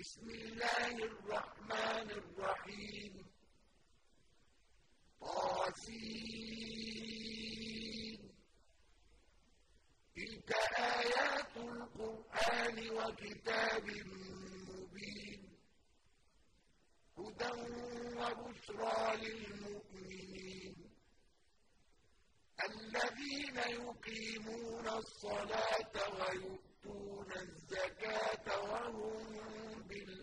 بسم الله الرحمن الرحيم. طاسين. تلك آيات القرآن وكتاب مبين. هدى وبشرى للمؤمنين. الذين يقيمون الصلاة ويؤتون الزكاة وهم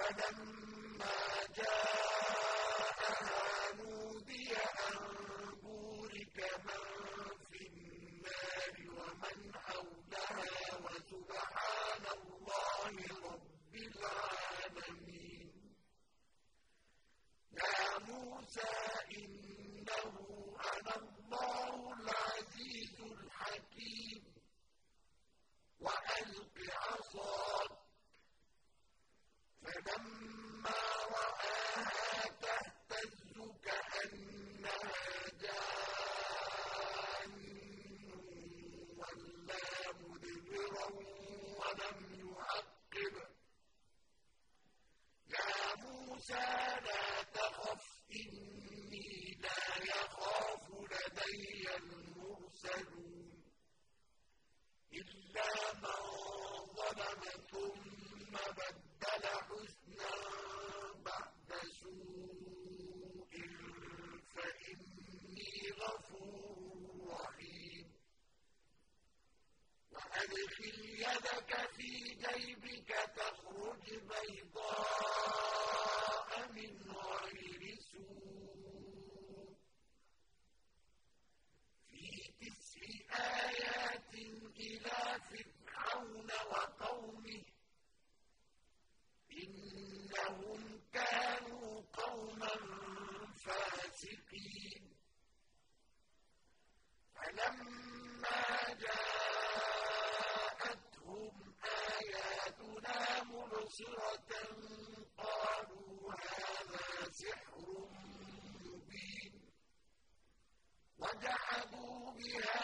فَلَمَّا جَاءَهَا نُودِيَ أَن يَدَكَ فِي جَيْبِكَ تَخْرُجْ بَيْضَاءَ مُبْصِرَةً قَالُوا هَٰذَا سِحْرٌ مُّبِينٌ. وَجَحَدُوا بِهَا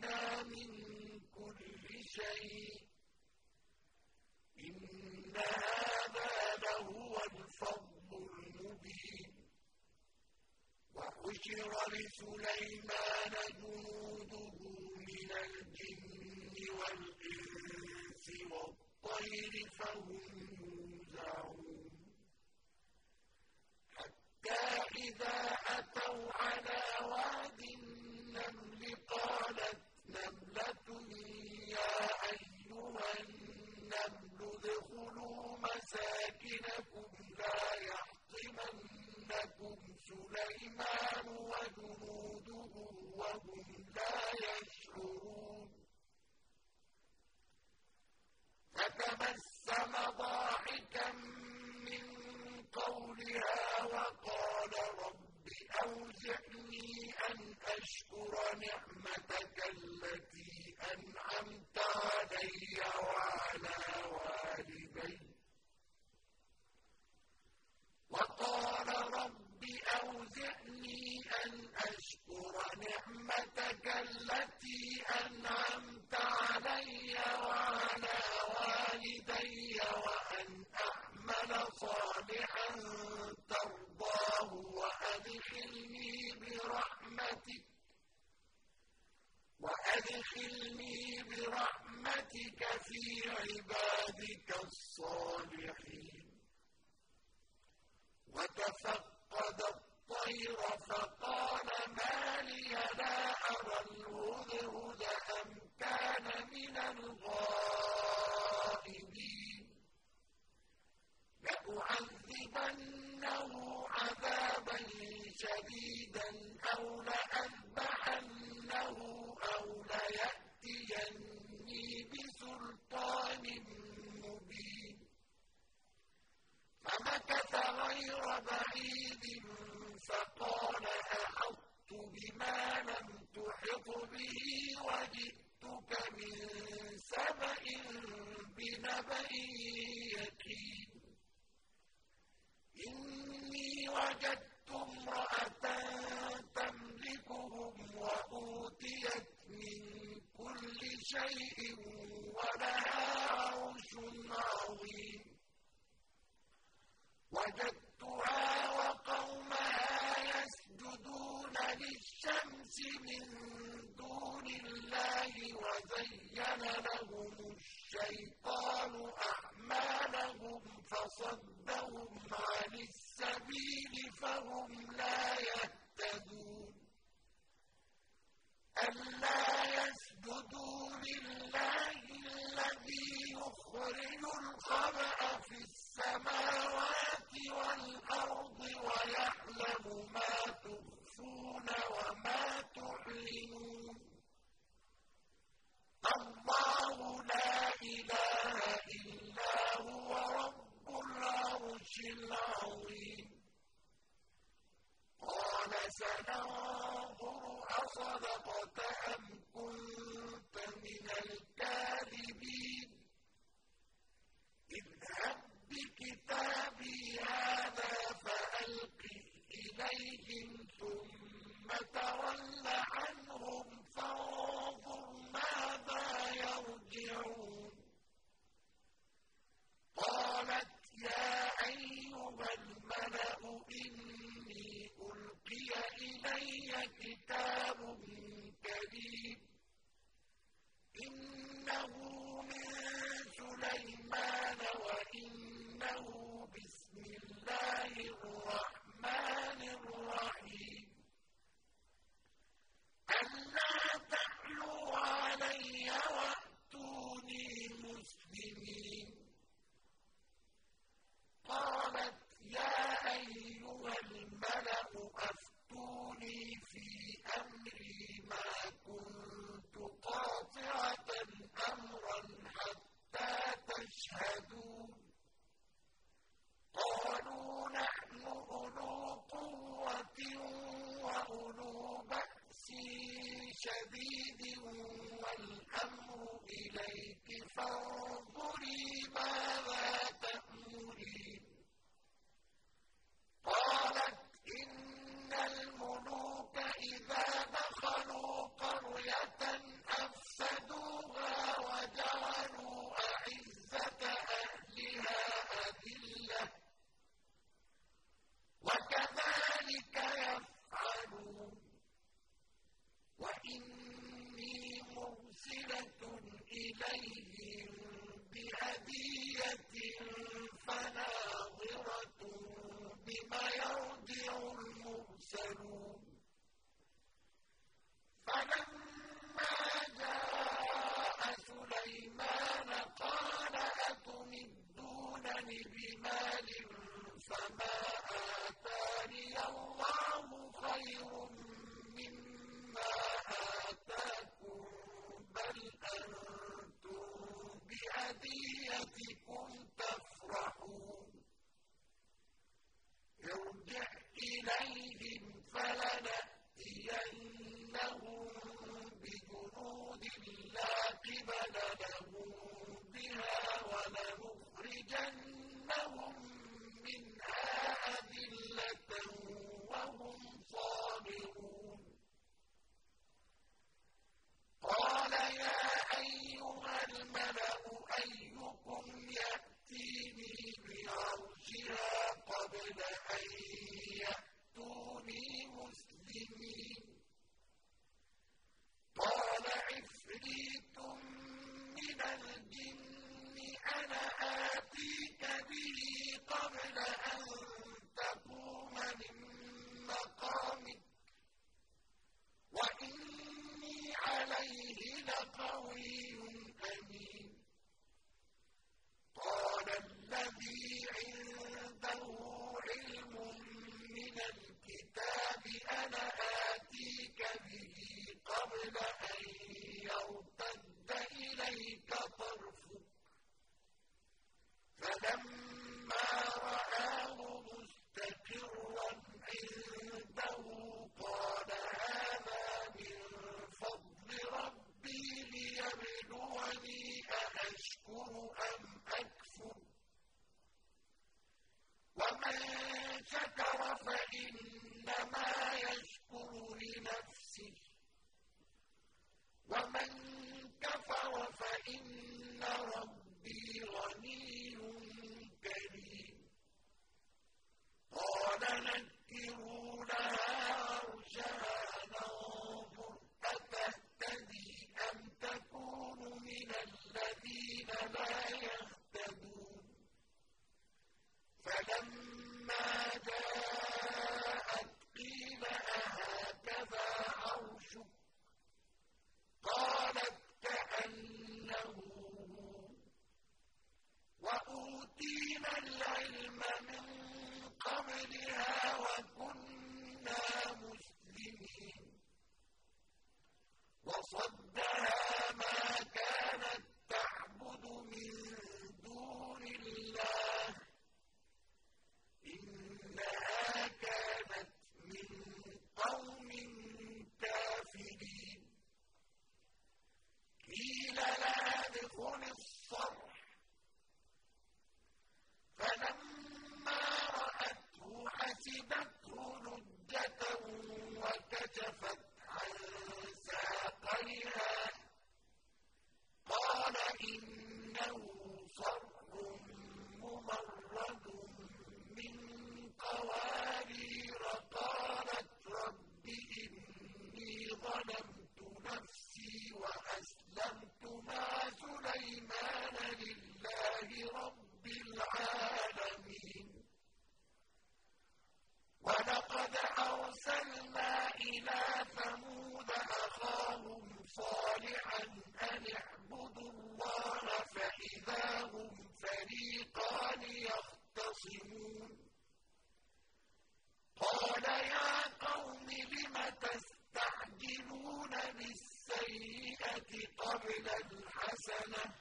وَأُوتِينَا مِن كُلِّ شَيْءٍ ۖ إِنَّ هَٰذَا لَهُوَ الْفَضْلُ الْمُبِينُ وَحُشِرَ لِسُلَيْمَانَ جُنُودُهُ مِنَ الْجِنِّ وَالْإِنسِ وَالطَّيْرِ فَهُمْ يُوزَعُونَ حَتَّىٰ إِذَا النَّارُ وَجُلُودُهُمْ وَهُمْ لَا يَشْعُرُونَ. فقال ما لي لا أرى الوحيد وجئتك من سبأ بنبأ يقين. إني وجدت امرأة تملكهم وأوتيت من كل شيء ولها عرش عظيم. وجدتها الشمس من دون الله وزين لهم الشيطان أعمالهم فصدهم عن السبيل فهم لا يهتدون. ألا يسجدوا لله الذي يخرج الخبأ في السماوات والأرض ويعلم ما تبدون تخفون وما تعلنون الله لا إله إلا هو رب العرش العظيم فانظر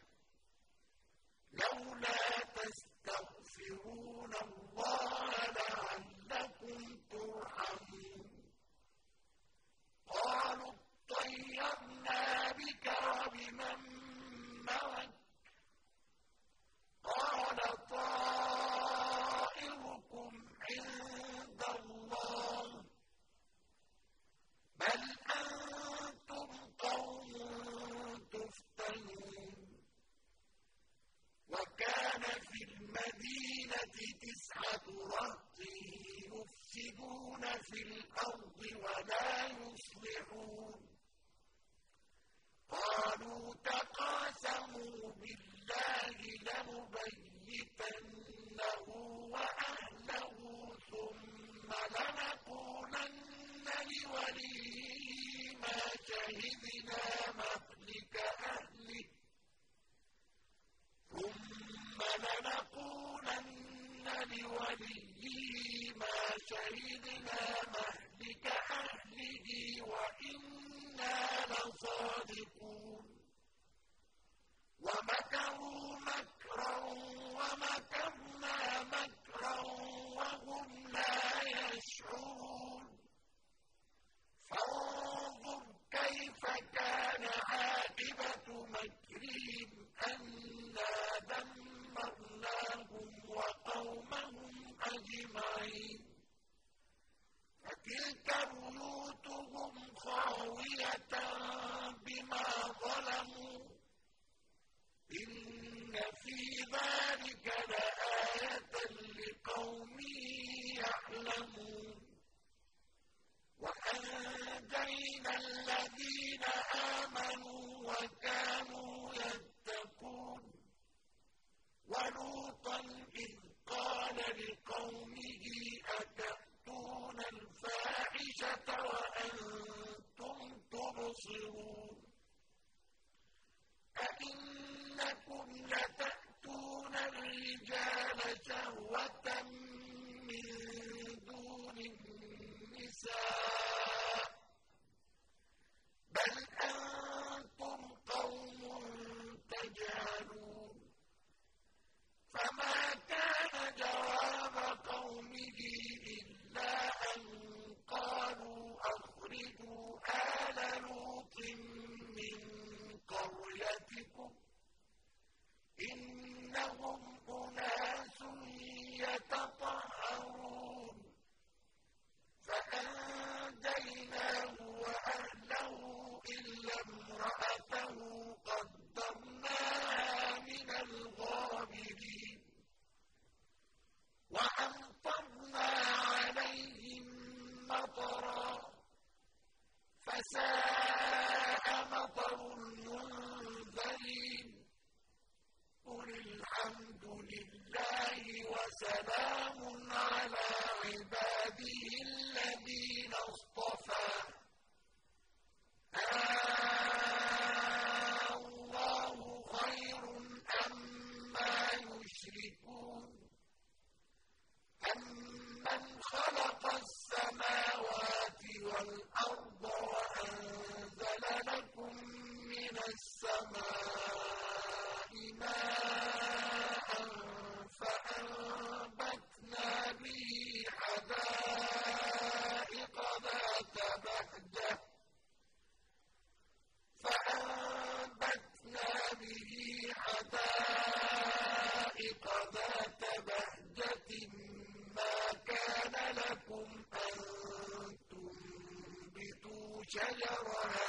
Jalla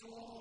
sure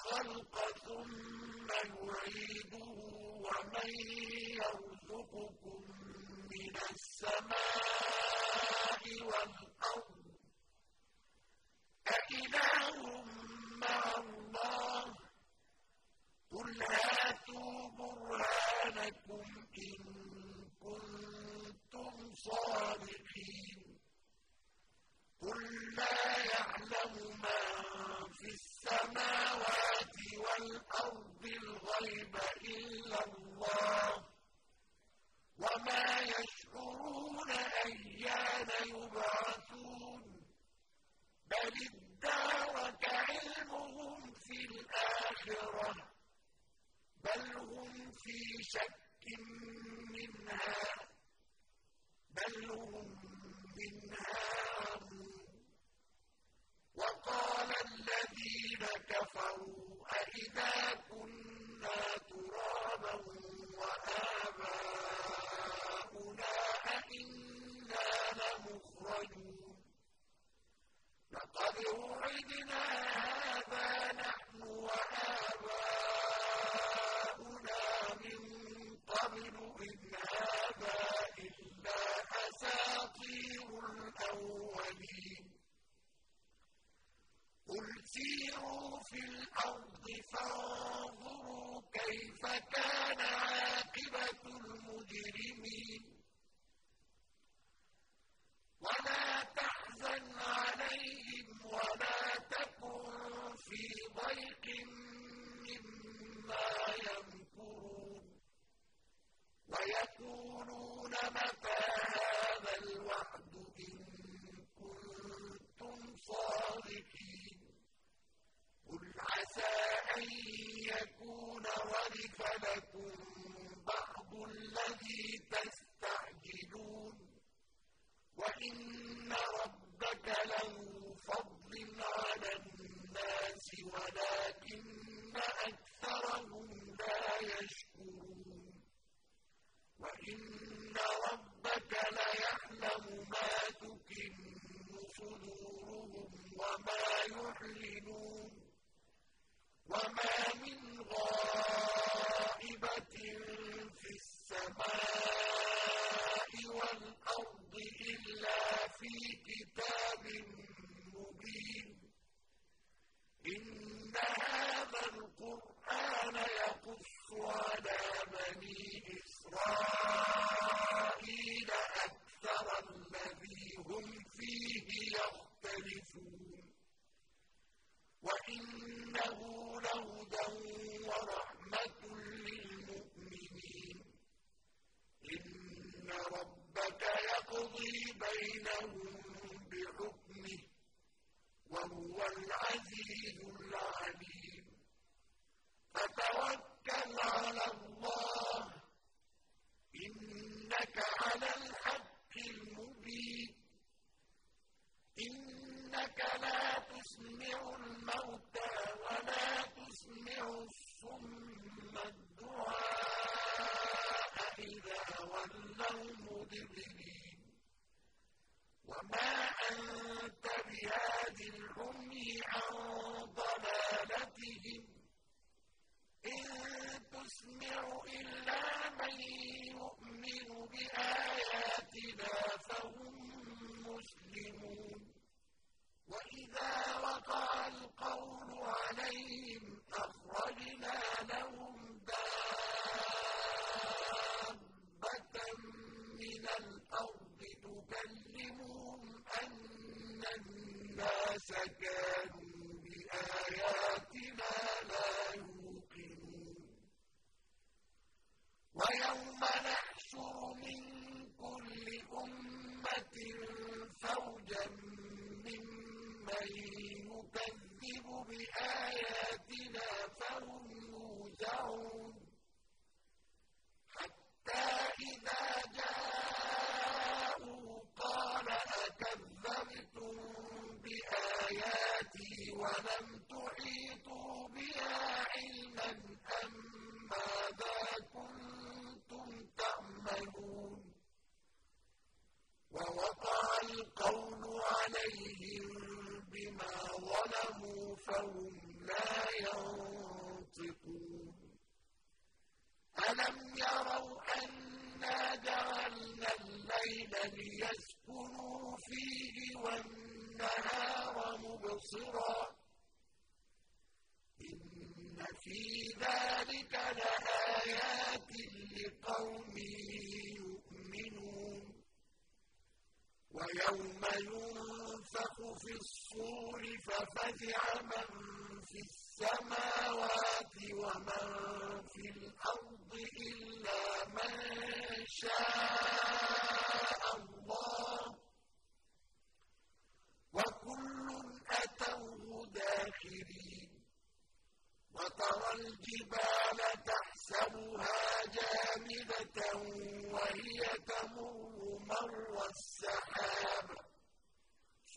الْخَلْقَ ثُمَّ يُعِيدُهُ وَمَن يَرْزُقُكُم مِّنَ السَّمَاءِ وَالْأَرْضِ ۗ أَإِلَٰهٌ مَّعَ اللَّهِ ۚ قُلْ هَاتُوا بُرْهَانَكُمْ إِن كُنتُمْ صَادِقِينَ قُل لَّا يَعْلَمُ مَن فِي السَّمَاوَاتِ الأرض الغيب إلا الله وما يشعرون أيان يبعثون بل ادارك علمهم في الآخرة بل هم في شك ينفخ في الصور ففزع من في السماوات ومن في الأرض إلا من شاء الله. وكل أتوه داخلين وترى الجبال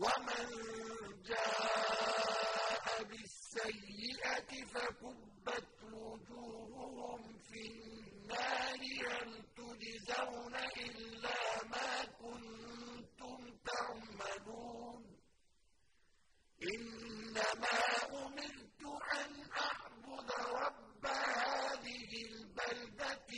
ومن جاء بالسيئة فكبت وجوههم في النار هل تجزون إلا ما كنتم تعملون إنما أمرت أن أعبد رب هذه البلدة